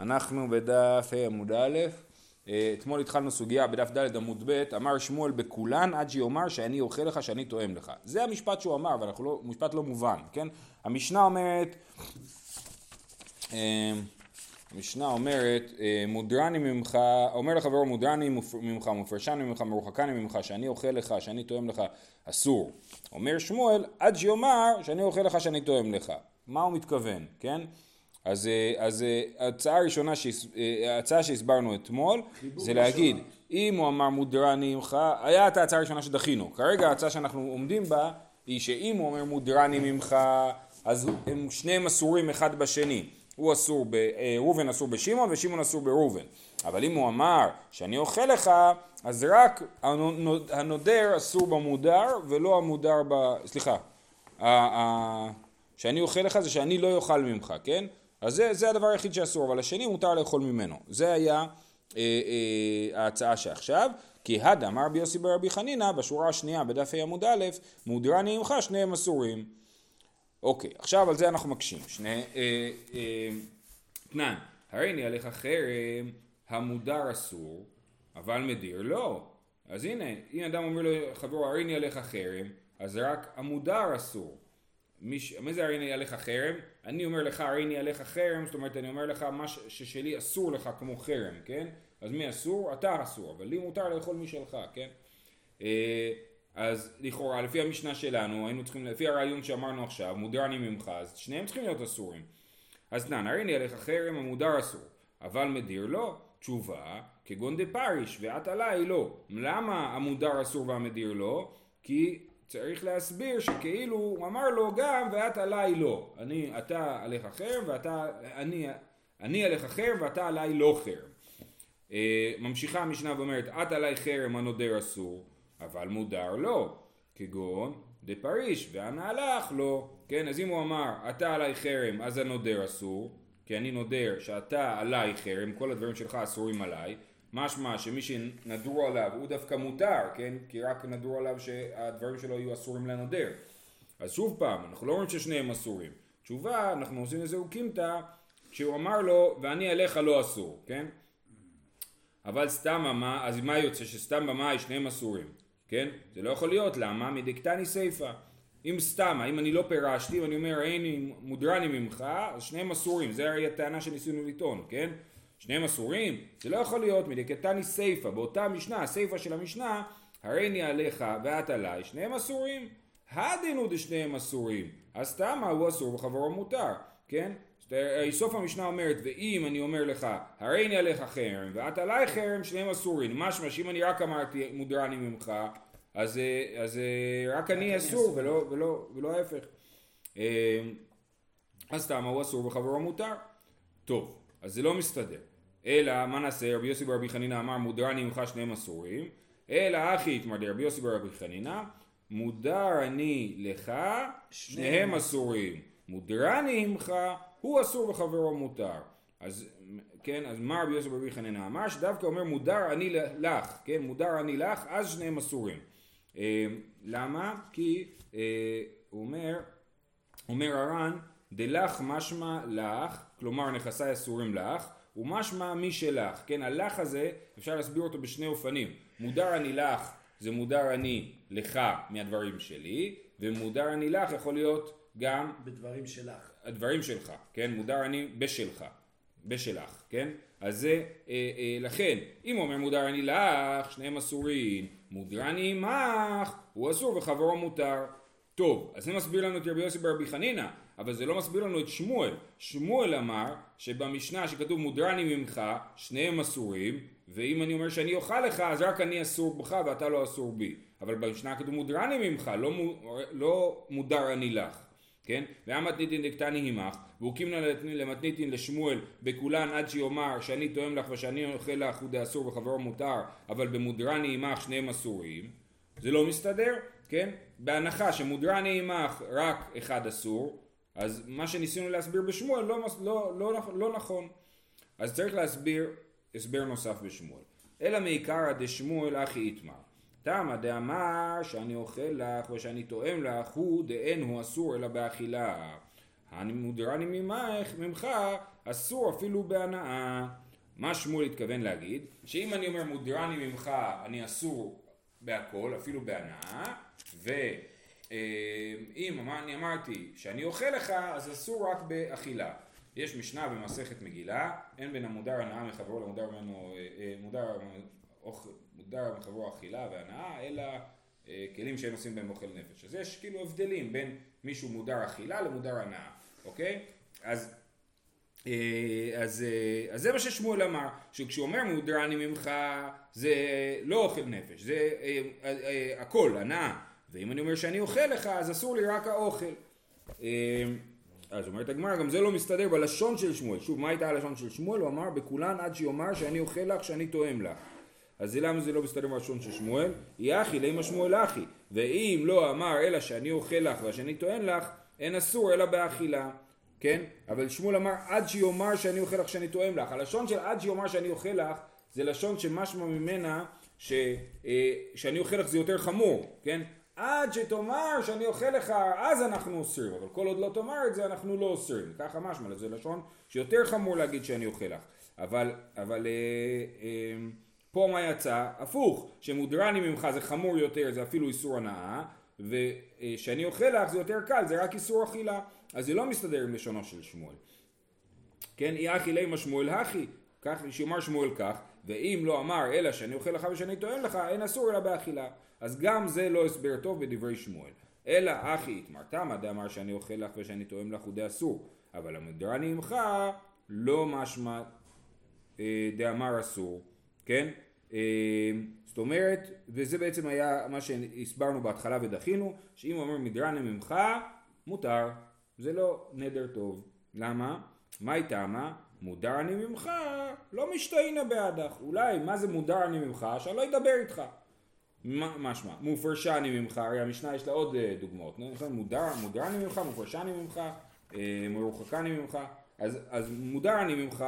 אנחנו בדף ה' עמוד א', אה, אתמול התחלנו סוגיה בדף ד' עמוד ב', אמר שמואל בכולן עד שיאמר שאני אוכל לך שאני תואם לך. זה המשפט שהוא אמר, אבל לא, משפט לא מובן, כן? המשנה אומרת, אה, המשנה אומרת, אה, מודרני ממך, אומר לחברו מודרני ממך, מופרשני ממך, מרוחקני ממך, שאני אוכל לך, שאני תואם לך, אסור. אומר שמואל, עד שיאמר שאני אוכל לך, שאני תואם לך. מה הוא מתכוון, כן? אז, אה, אז אה, ההצעה הראשונה, ההצעה שהסברנו אתמול, זה להגיד, אם הוא אמר מודרני ממך, היה את ההצעה הראשונה שדחינו. כרגע ההצעה שאנחנו עומדים בה, היא שאם הוא אומר מודרני ממך, אז הם שניהם אסורים אחד בשני. הוא אסור, ב, אה, ראובן אסור בשמעון ושמעון אסור בראובן. אבל אם הוא אמר שאני אוכל לך, אז רק הנודר אסור במודר ולא המודר ב... סליחה, שאני אוכל לך זה שאני לא אוכל ממך, כן? אז זה, זה הדבר היחיד שאסור, אבל השני מותר לאכול ממנו. זה היה אה, אה, ההצעה שעכשיו. כי הדה אמר רבי יוסי ברבי חנינא בשורה השנייה בדף ה' עמוד א', מודרני עמך שניהם אסורים. אוקיי, עכשיו על זה אנחנו מקשים. שני... אה, אה, הרי אני עליך חרם, המודר אסור, אבל מדיר לא. אז הנה, אם אדם אומר לחברו, הרי אני עליך חרם, אז רק המודר אסור. מיש, מה זה הריני עליך חרם? אני אומר לך הריני עליך חרם, זאת אומרת אני אומר לך מה ששלי אסור לך כמו חרם, כן? אז מי אסור? אתה אסור, אבל לי מותר לאכול משלך, כן? אה, אז לכאורה לפי המשנה שלנו היינו צריכים, לפי הרעיון שאמרנו עכשיו, מודר אני ממך, אז שניהם צריכים להיות אסורים. אז נען, הריני עליך חרם המודר אסור, אבל מדיר לא, תשובה, כגון דה פריש ואת עליי לא. למה המודר אסור והמדיר לא? כי צריך להסביר שכאילו הוא אמר לו גם ואת עליי לא. אני, אתה עליך חרם ואתה, אני, אני עליך חרם ואתה עליי לא חרם. אה, ממשיכה המשנה ואומרת את עליי חרם הנודר אסור אבל מודר לא. כגון דה פריש ואנה הלך לא. כן אז אם הוא אמר אתה עליי חרם אז הנודר אסור כי אני נודר שאתה עליי חרם כל הדברים שלך אסורים עליי משמע שמי שנדרו עליו הוא דווקא מותר, כן? כי רק נדרו עליו שהדברים שלו יהיו אסורים לנדר. אז שוב פעם, אנחנו לא אומרים ששניהם אסורים. תשובה, אנחנו עושים לזה אוקימתא, כשהוא אמר לו, ואני עליך לא אסור, כן? אבל סתם מה, אז מה יוצא? שסתם במאי שניהם אסורים, כן? זה לא יכול להיות, למה? מדקתני סיפא. אם סתם, האם אני לא פירשתי ואני אומר, הנה מודרני ממך, אז שניהם אסורים, זה הרי הטענה שניסינו לטעון, כן? שניהם אסורים? זה לא יכול להיות מדקתני סיפא, באותה משנה, הסיפא של המשנה, הריני עליך ואת עליי, שניהם אסורים. הדינו דשניהם אסורים, אז תמה הוא אסור וחברו מותר, כן? סוף המשנה אומרת, ואם אני אומר לך, הריני עליך חרם ואת עליי חרם, שניהם אסורים. משמע שאם אני רק אמרתי מודרני ממך, אז, אז רק אני אסור ולא, ולא, ולא ההפך. אה, אז תמה הוא אסור וחברו מותר. טוב. אז זה לא מסתדר. אלא מה נעשה? רבי יוסי ברבי חנינא אמר מודרני ממך שניהם אסורים. אלא אחי יתמר רבי יוסי ברבי חנינא מודר אני לך שניהם אסורים. מודרני ממך הוא אסור וחברו מותר. אז כן אז מה רבי יוסי ברבי חנינא אמר? שדווקא אומר מודר אני לך. כן מודר אני לך אז שניהם אסורים. אה, למה? כי אה, אומר אומר הר"ן דלך משמע לך, כלומר נכסי אסורים לך, ומשמע מי שלך, כן, הלך הזה אפשר להסביר אותו בשני אופנים, מודר אני לך זה מודר אני לך מהדברים שלי, ומודר אני לך יכול להיות גם בדברים שלך, הדברים שלך, כן, מודר אני בשלך, בשלך, כן, אז זה, אה, אה, לכן, אם אומר מודר אני לך, שניהם אסורים, מודר אני עמך, הוא אסור וחברו מותר. טוב, אז זה מסביר לנו את רבי יוסי ברבי חנינא, אבל זה לא מסביר לנו את שמואל. שמואל אמר שבמשנה שכתוב מודרני ממך, שניהם אסורים, ואם אני אומר שאני אוכל לך, אז רק אני אסור בך ואתה לא אסור בי. אבל במשנה כתוב מודרני ממך, לא, לא מודר אני לך. כן? והמתניתין דקתני עמך, והוקים למתניתין לשמואל בכולן עד שיאמר שאני תואם לך ושאני אוכל לך הוא דאסור וחברו מותר, אבל במודרני עמך שניהם אסורים. זה לא מסתדר, כן? בהנחה שמודרני עמך רק אחד אסור, אז מה שניסינו להסביר בשמואל לא, לא, לא, לא נכון. אז צריך להסביר הסבר נוסף בשמואל. אלא מעיקרא דשמואל אחי איתמר. תמא דאמר שאני אוכל לך ושאני תואם לך הוא דאין הוא אסור אלא באכילה. אני מודרני ממך, ממך אסור אפילו בהנאה. מה שמואל התכוון להגיד? שאם אני אומר מודרני ממך אני אסור בהכל, אפילו בהנאה, ואם אני אמרתי שאני אוכל לך אז אסור רק באכילה. יש משנה במסכת מגילה, אין בין המודר הנאה מחברו למודר ממנו, אה, אה, מודר, מודר מחברו אכילה והנאה, אלא אה, כלים שאין עושים בהם אוכל נפש. אז יש כאילו הבדלים בין מישהו מודר אכילה למודר הנאה, אוקיי? אז, אז, אז זה מה ששמואל אמר, שכשהוא אומר מודר אני ממך זה לא אוכל נפש, זה הכל, הנאה. ואם אני אומר שאני אוכל לך אז אסור לי רק האוכל. אז אומרת הגמרא, גם זה לא מסתדר בלשון של שמואל. שוב, מה הייתה הלשון של שמואל? הוא אמר, בכולן עד שיאמר שאני אוכל לך, שאני תואם לך. אז למה זה לא מסתדר בלשון של שמואל? יחי לימה שמואל אחי. ואם לא אמר אלא שאני אוכל לך ושאני טוען לך, אין אסור אלא באכילה. כן? אבל שמואל אמר עד שיאמר שאני אוכל לך שאני תואם לך. הלשון של עד שיאמר שאני אוכל לך זה לשון שמשמע ממנה ש, אה, שאני אוכל לך זה יותר חמור, כן? עד שתאמר שאני אוכל לך, אז אנחנו אוסרים, אבל כל עוד לא תאמר את זה אנחנו לא אוסרים, ככה משמע, זה לשון שיותר חמור להגיד שאני אוכל לך, אבל, אבל אה, אה, פה מה יצא? הפוך, שמודרני ממך זה חמור יותר, זה אפילו איסור הנאה, ושאני אוכל לך זה יותר קל, זה רק איסור אכילה, אז זה לא מסתדר עם לשונו של שמואל. כן, אי אחי לימה שמואל הכי, כך שיאמר שמואל כך, ואם לא אמר אלא שאני אוכל לך ושאני טוען לך, אין אסור אלא באכילה. אז גם זה לא הסבר טוב בדברי שמואל. אלא אחי התמרתמה דאמר שאני אוכל לך ושאני תואם לך הוא די אסור. אבל המדרני עמך לא משמע אה, דאמר אסור, כן? אה, זאת אומרת, וזה בעצם היה מה שהסברנו בהתחלה ודחינו, שאם הוא אומר מדרני ממך, מותר. זה לא נדר טוב. למה? מה איתה מה? מודר אני ממך, לא משתהינה בעדך. אולי, מה זה מודר אני ממך? שאני לא אדבר איתך. משמע, מופרשה אני ממך, הרי המשנה יש לה עוד אה, דוגמאות? מודר, מודר אני ממך, מופרשה אני ממך, אה, מרוחקה אני ממך, אז, אז מודר אני ממך,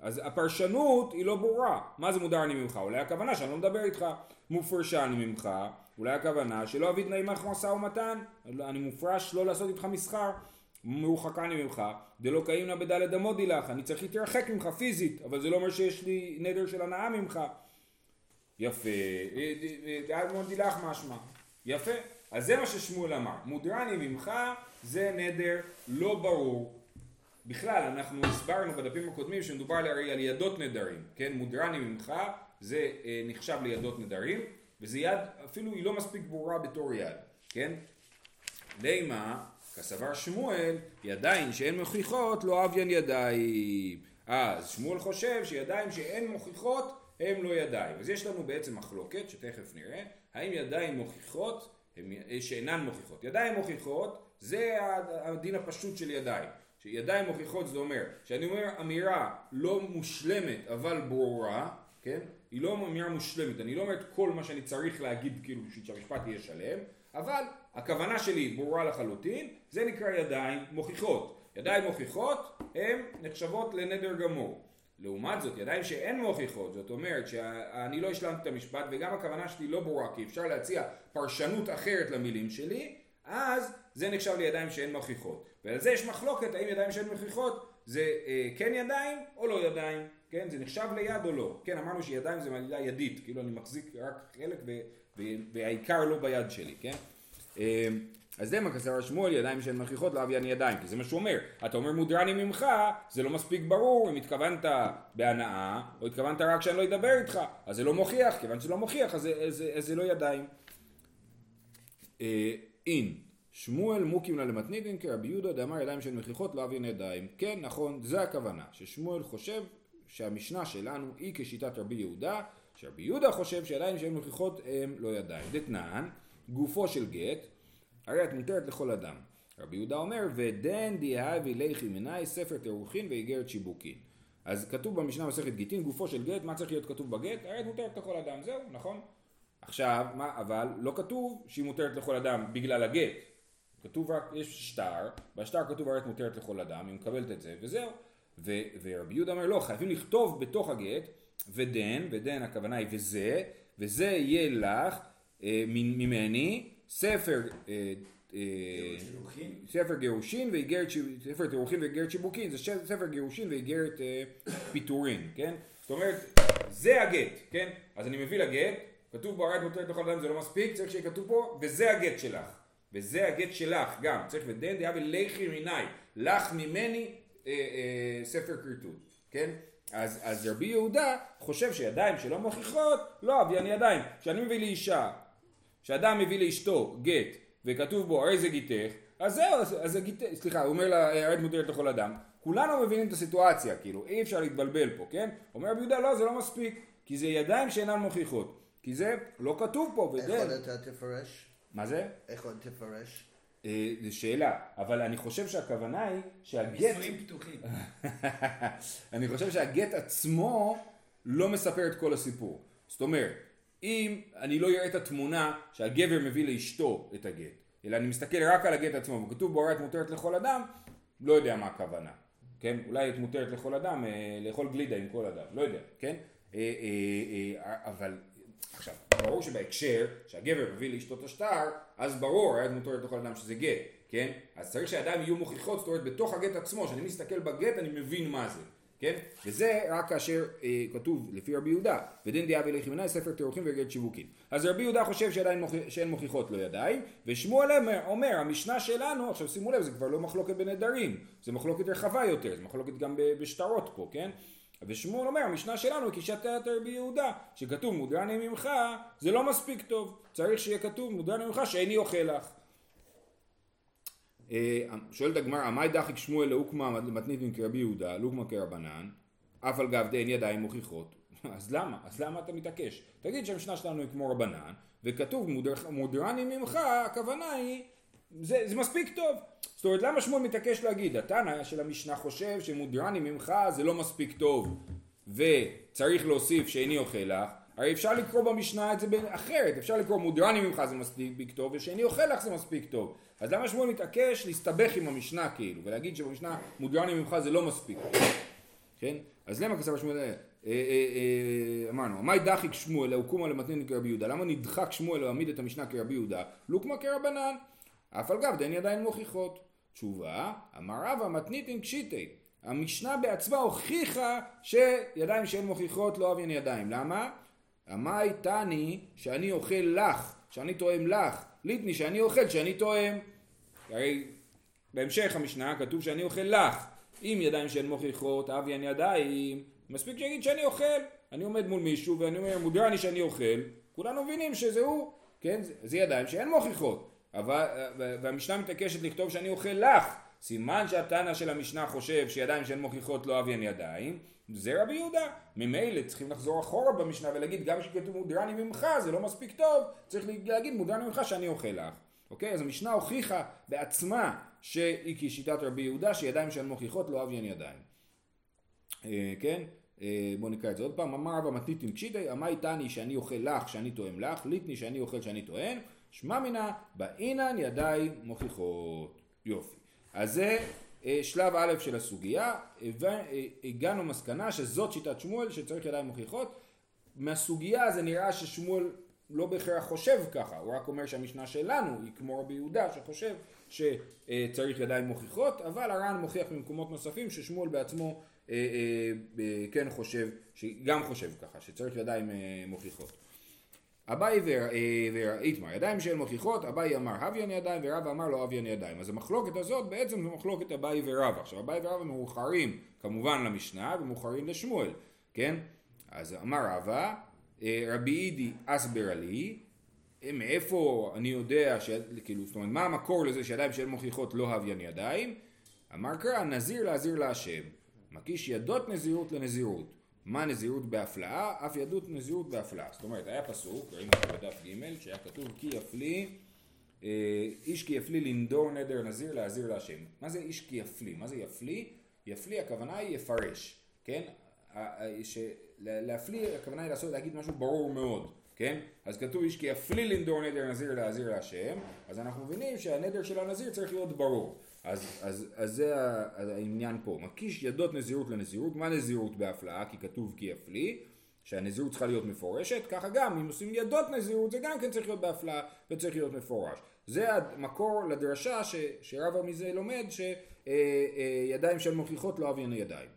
אז הפרשנות היא לא ברורה, מה זה מודר אני ממך? אולי הכוונה שאני לא מדבר איתך, מופרשה אני ממך, אולי הכוונה שלא אביא תנאים עמך משא ומתן, אני מופרש לא לעשות איתך מסחר, מרוחקה אני ממך, דלא קיימנה בדלת אמודי לך, אני צריך להתרחק ממך פיזית, אבל זה לא אומר שיש לי נדר של הנאה ממך. יפה, דעת מודי לך משמע. יפה. אז זה מה ששמואל אמר. מודרני ממך זה נדר לא ברור. בכלל, אנחנו הסברנו בדפים הקודמים שמדובר הרי על ידות נדרים, כן? מודרני ממך זה אה, נחשב לידות נדרים, וזה יד, אפילו היא לא מספיק ברורה בתור יד, כן? לימה, כסבר שמואל, ידיים שאין מוכיחות לא אביין ידיים. אז שמואל חושב שידיים שאין מוכיחות הם לא ידיים. אז יש לנו בעצם מחלוקת, שתכף נראה, האם ידיים מוכיחות, הם, שאינן מוכיחות. ידיים מוכיחות, זה הדין הפשוט של ידיים. שידיים מוכיחות זה אומר, שאני אומר אמירה לא מושלמת אבל ברורה, כן? היא לא אמירה מושלמת, אני לא אומר את כל מה שאני צריך להגיד כאילו בשביל שהמשפט יהיה שלם, אבל הכוונה שלי ברורה לחלוטין, זה נקרא ידיים מוכיחות. ידיים מוכיחות הן נחשבות לנדר גמור. לעומת זאת, ידיים שאין מוכיחות, זאת אומרת שאני לא השלמתי את המשפט וגם הכוונה שלי לא ברורה כי אפשר להציע פרשנות אחרת למילים שלי, אז זה נחשב לידיים שאין מוכיחות. ועל זה יש מחלוקת האם ידיים שאין מוכיחות זה אה, כן ידיים או לא ידיים, כן? זה נחשב ליד או לא. כן, אמרנו שידיים זה מילה ידית, כאילו אני מחזיק רק חלק והעיקר לא ביד שלי, כן? אה, אז מה כסר שמואל ידיים שהן מכריחות לאביין ידיים, כי זה מה שהוא אומר. אתה אומר מודרני ממך, זה לא מספיק ברור אם התכוונת בהנאה, או התכוונת רק שאני לא אדבר איתך, אז זה לא מוכיח, כיוון שזה לא מוכיח, אז זה, זה, זה לא ידיים. אה, אין, שמואל מוקים לה למתניתין כרבי יהודה דאמר ידיים שהן מכריחות לאביין ידיים. כן, נכון, זה הכוונה, ששמואל חושב שהמשנה שלנו היא כשיטת רבי יהודה, שרבי יהודה חושב שידיים שהן מכריחות הם לא ידיים. דתנן, גופו של גט, הרי את מותרת לכל אדם. רבי יהודה אומר, ודן דיהבי ליכי מנאי ספר תירוכין ואיגרת שיבוקין. אז כתוב במשנה מסכת גיטין, גופו של גט, מה צריך להיות כתוב בגט? הרי את מותרת לכל אדם, זהו, נכון? עכשיו, מה, אבל לא כתוב שהיא מותרת לכל אדם בגלל הגט. כתוב רק, יש שטר, בשטר כתוב הרי את מותרת לכל אדם, היא מקבלת את זה, וזהו. ו, ורבי יהודה אומר, לא, חייבים לכתוב בתוך הגט, ודן, ודן הכוונה היא וזה, וזה יהיה לך ממני ספר אה, אה, ספר גירושין ואיגרת, ספר תירוכין ואיגרת שבוקין, זה ספר גירושין ואיגרת אה, פיטורין, כן? זאת אומרת, זה הגט, כן? אז אני מביא לגט, כתוב בו הרי את מותרת לכל אדם זה לא מספיק, צריך שיהיה כתוב פה, וזה הגט שלך. וזה הגט שלך גם, צריך ודן דיהוי ליכי מינאי, לך ממני אה, אה, ספר כריתות, כן? אז, אז רבי יהודה חושב שידיים שלא מוכיחות, לא הוויין ידיים. כשאני מביא לאישה, כשאדם מביא לאשתו גט, וכתוב בו הרי זה גיתך, אז זהו, אז זה גיתך, סליחה, הוא אומר לה הרד מותרת לכל אדם. כולנו מבינים את הסיטואציה, כאילו, אי אפשר להתבלבל פה, כן? אומר רבי יהודה, לא, זה לא מספיק, כי זה ידיים שאינן מוכיחות. כי זה לא כתוב פה, איך עוד אתה תפרש? מה זה? איך עוד תפרש? אה, זו שאלה, אבל אני חושב שהכוונה היא שהגט... נישואים פתוחים. אני חושב שהגט עצמו לא מספר את כל הסיפור. זאת אומרת, אם אני לא אראה את התמונה שהגבר מביא לאשתו את הגט, אלא אני מסתכל רק על הגט עצמו, וכתוב הרי את מותרת לכל אדם, לא יודע מה הכוונה. כן? אולי את מותרת לכל אדם, אה, לאכול גלידה עם כל אדם, לא יודע, כן? אה, אבל עכשיו, ברור שבהקשר שהגבר מביא לאשתו את השטר, אז ברור, היה מותרת לכל אדם שזה גט, כן? אז צריך שהידיים יהיו מוכיחות, זאת אומרת בתוך הגט עצמו, כשאני מסתכל בגט אני מבין מה זה, כן? וזה רק כאשר אה, כתוב לפי רבי יהודה, ודין דיאב אלי חימנאי ספר תירוכים וגט שיווקים. אז רבי יהודה חושב שעדיין מוכ... שאין מוכיחות לו ידיים, ושמואל אומר, המשנה שלנו, עכשיו שימו לב, זה כבר לא מחלוקת בנדרים, זה מחלוקת רחבה יותר, זה מחלוקת גם בשטרות פה, כן? ושמואל אומר, המשנה שלנו היא כשיטת רבי יהודה, שכתוב מודרני ממך, זה לא מספיק טוב, צריך שיהיה כתוב מודרני ממך שאיני אוכל לך. אה, שואלת הגמרא, עמי דחיק שמואל לאוקמה מתנית כרבי יהודה, לאוקמה כרבנן, אף על גב דין ידיים מוכיחות. אז למה? אז למה אתה מתעקש? תגיד שהמשנה שלנו היא כמו רבנן, וכתוב מודר, מודרני ממך, הכוונה היא, זה, זה מספיק טוב. זאת אומרת, למה שמואל מתעקש להגיד, התנא של המשנה חושב שמודרני ממך זה לא מספיק טוב, וצריך להוסיף שאיני אוכל לך, הרי אפשר לקרוא במשנה את זה אחרת, אפשר לקרוא מודרני ממך זה מספיק טוב, ושאיני אוכל לך זה מספיק טוב. אז למה שמואל מתעקש להסתבך עם המשנה כאילו, ולהגיד שבמשנה מודרני ממך זה לא מספיק כן? אז למה כסף שמואל, אה, אה, אה, אמרנו, מי דחיק שמואל להוקומה למתנין כרבי יהודה, למה נדחק שמואל להעמיד את המשנה כרבי יהודה, לוקמה כרבנן, אף על גב דין ידיים מוכיחות. תשובה, אמר רבא מתניתין קשיטי. המשנה בעצמה הוכיחה שידיים שהן מוכיחות לא אוהבים ידיים. למה? אמי תני שאני אוכל לך, שאני תואם לך, ליטני שאני אוכל שאני תואם. הרי בהמשך המשנה כתוב שאני אוכל לך. אם ידיים שהן מוכיחות, אביין ידיים, מספיק שיגיד שאני אוכל. אני עומד מול מישהו ואני אומר מודיע אני שאני אוכל, כולנו מבינים שזה הוא, כן? זה ידיים שהן מוכיחות. אבל, והמשנה מתעקשת לכתוב שאני אוכל לך. סימן שהתנא של המשנה חושב שידיים שהן מוכיחות לא אביין ידיים, זה רבי יהודה. ממילא צריכים לחזור אחורה במשנה ולהגיד גם כשכתוב מודרני ממך זה לא מספיק טוב, צריך להגיד מודרני ממך שאני אוכל לך. אוקיי? אז המשנה הוכיחה בעצמה שהיא כשיטת רבי יהודה שידיים שהן מוכיחות לא אביין ידיים. אה, כן? אה, בואו נקרא את זה עוד פעם. אמר רבא מתניתין קשיטי, אמי תני שאני אוכל לך שאני תואם לך, ליטני שאני אוכל שאני טוען. שמע מינה, באינן ידיים מוכיחות. יופי. אז זה אה, שלב א' של הסוגיה, אה, הגענו מסקנה שזאת שיטת שמואל שצריך ידיים מוכיחות. מהסוגיה זה נראה ששמואל לא בהכרח חושב ככה, הוא רק אומר שהמשנה שלנו היא כמו רבי יהודה שחושב שצריך ידיים מוכיחות, אבל הר"ן מוכיח במקומות נוספים ששמואל בעצמו אה, כן חושב, גם חושב ככה, שצריך ידיים מוכיחות. אביי ואיתמר, אה, ידיים שהן מוכיחות, אביי אמר הביין ידיים ורבא אמר לו הביין ידיים. אז המחלוקת הזאת בעצם זו מחלוקת אביי ורבא. עכשיו אביי ורבא מאוחרים כמובן למשנה ומאוחרים לשמואל, כן? אז אמר רבא, אה, רבי אידי אסבר לי, אה, מאיפה אני יודע, ש... כאילו, זאת אומרת, מה המקור לזה שידיים שהן מוכיחות לא הביין ידיים? אמר קרא, נזיר להזיר להשם. מקיש ידות נזירות לנזירות. מה נזירות בהפלאה? אף ידות נזירות בהפלאה. זאת אומרת, היה פסוק, ראינו אותו בדף ג', שהיה כתוב כי יפלי, אה, איש כי יפלי לנדור נדר נזיר להזיר להשם. מה זה איש כי יפלי? מה זה יפלי? יפלי הכוונה היא יפרש, כן? להפליא הכוונה היא לעשות, להגיד משהו ברור מאוד, כן? אז כתוב איש כי יפלי לנדור נדר נזיר להזיר להשם, אז אנחנו מבינים שהנדר של הנזיר צריך להיות ברור. אז, אז, אז זה העניין פה. מקיש ידות נזירות לנזירות, מה נזירות בהפלאה? כי כתוב כי יפלי. שהנזירות צריכה להיות מפורשת, ככה גם אם עושים ידות נזירות זה גם כן צריך להיות בהפלאה וצריך להיות מפורש. זה המקור לדרשה ש, שרבא מזה לומד שידיים של מוכיחות לא אביין ידיים.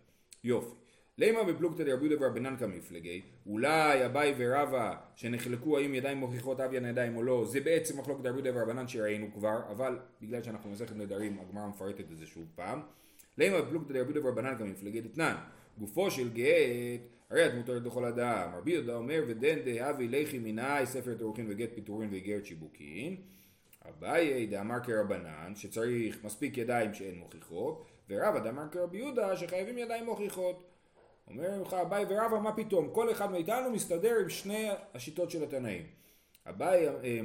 יופי. לימא בפלוגתא דרבי יהודה ורבנן קמיפלגי, אולי אביי ורבא שנחלקו האם ידיים מוכיחות הוויין ידיים או לא, זה בעצם מחלוקת דרבי יהודה ורבנן שראינו כבר, אבל בגלל שאנחנו במסכת נדרים הגמרא מפרטת את זה שוב פעם. לימא בפלוגתא דרבי יהודה ורבנן קמיפלגי דתנן, גופו של גט, הרי את מותרת לכל אדם, רבי יהודה אומר ודן דיהוי ליכי מינאי ספר תירוכין וגט פיטורין ואיגרת שבוקין, אביי דאמר כרבנן שצריך מספיק ידיים שאין מוכיחות, ורבא דאמר כרבי יהודה שחייבים ידיים מוכיחות. אומר לך אביי ורבא מה פתאום, כל אחד מאיתנו מסתדר עם שני השיטות של התנאים. אביי אה,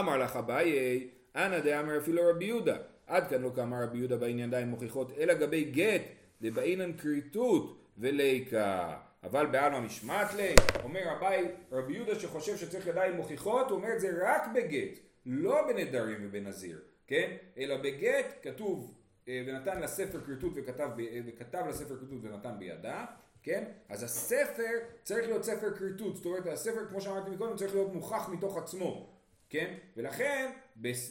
אמר לך אביי, אנא דאמר אפילו רבי יהודה, עד כאן לא כאמר רבי יהודה בעניין ידיים מוכיחות, אלא גבי גט דבעינן כריתות וליקה. אבל בעלמא משמעת לי, אומר אביי, רבי יהודה שחושב שצריך ידיים מוכיחות, הוא אומר את זה רק בגט, לא בנדרים ובנזיר, כן? אלא בגט כתוב אה, ונתן לספר כריתות וכתב, אה, וכתב לספר כריתות ונתן בידה, כן? אז הספר צריך להיות ספר כריתות, זאת אומרת הספר כמו שאמרתי מקודם צריך להיות מוכח מתוך עצמו, כן? ולכן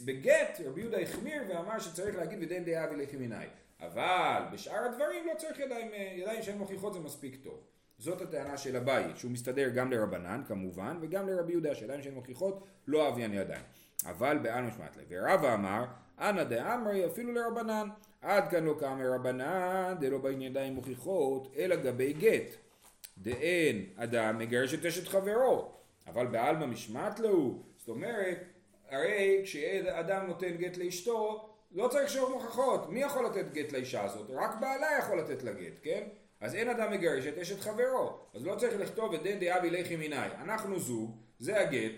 בגט רבי יהודה החמיר ואמר שצריך להגיד ודין דעה ולחי מיני, אבל בשאר הדברים לא צריך ידיים, אה, ידיים שהן מוכיחות זה מספיק טוב. זאת הטענה של אביי, שהוא מסתדר גם לרבנן כמובן וגם לרבי יהודה שידיים שהן מוכיחות לא אביין ידיים. אבל בעל משמעת לב. ורבא אמר אנא דאמרי אפילו לרבנן. עד כאן לא כאמר רבנן, דלא באים ידיים מוכיחות, אלא גבי גט. דאין אדם מגרש את אשת חברו, אבל בעלמא משמעת לו. זאת אומרת, הרי כשאדם נותן גט לאשתו, לא צריך שיעור מוכחות. מי יכול לתת גט לאישה הזאת? רק בעלה יכול לתת לה גט, כן? אז אין אדם מגרש את אשת חברו. אז לא צריך לכתוב את דין דאבי לכי מיני. אנחנו זוג, זה הגט,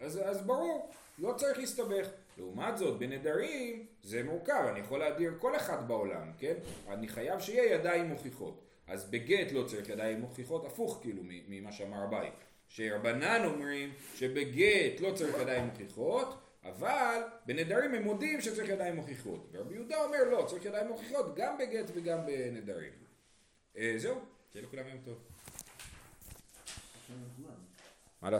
אז, אז ברור, לא צריך להסתבך. לעומת זאת, בנדרים זה מורכב, אני יכול להדיר כל אחד בעולם, כן? אני חייב שיהיה ידיים מוכיחות. אז בגט לא צריך ידיים מוכיחות, הפוך כאילו ממה שאמר הבית. שרבנן אומרים שבגט לא צריך ידיים מוכיחות, אבל בנדרים הם מודים שצריך ידיים מוכיחות. ורבי יהודה אומר לא, צריך ידיים מוכיחות גם בגט וגם בנדרים. אה, זהו, שיהיה לכולם יום טוב.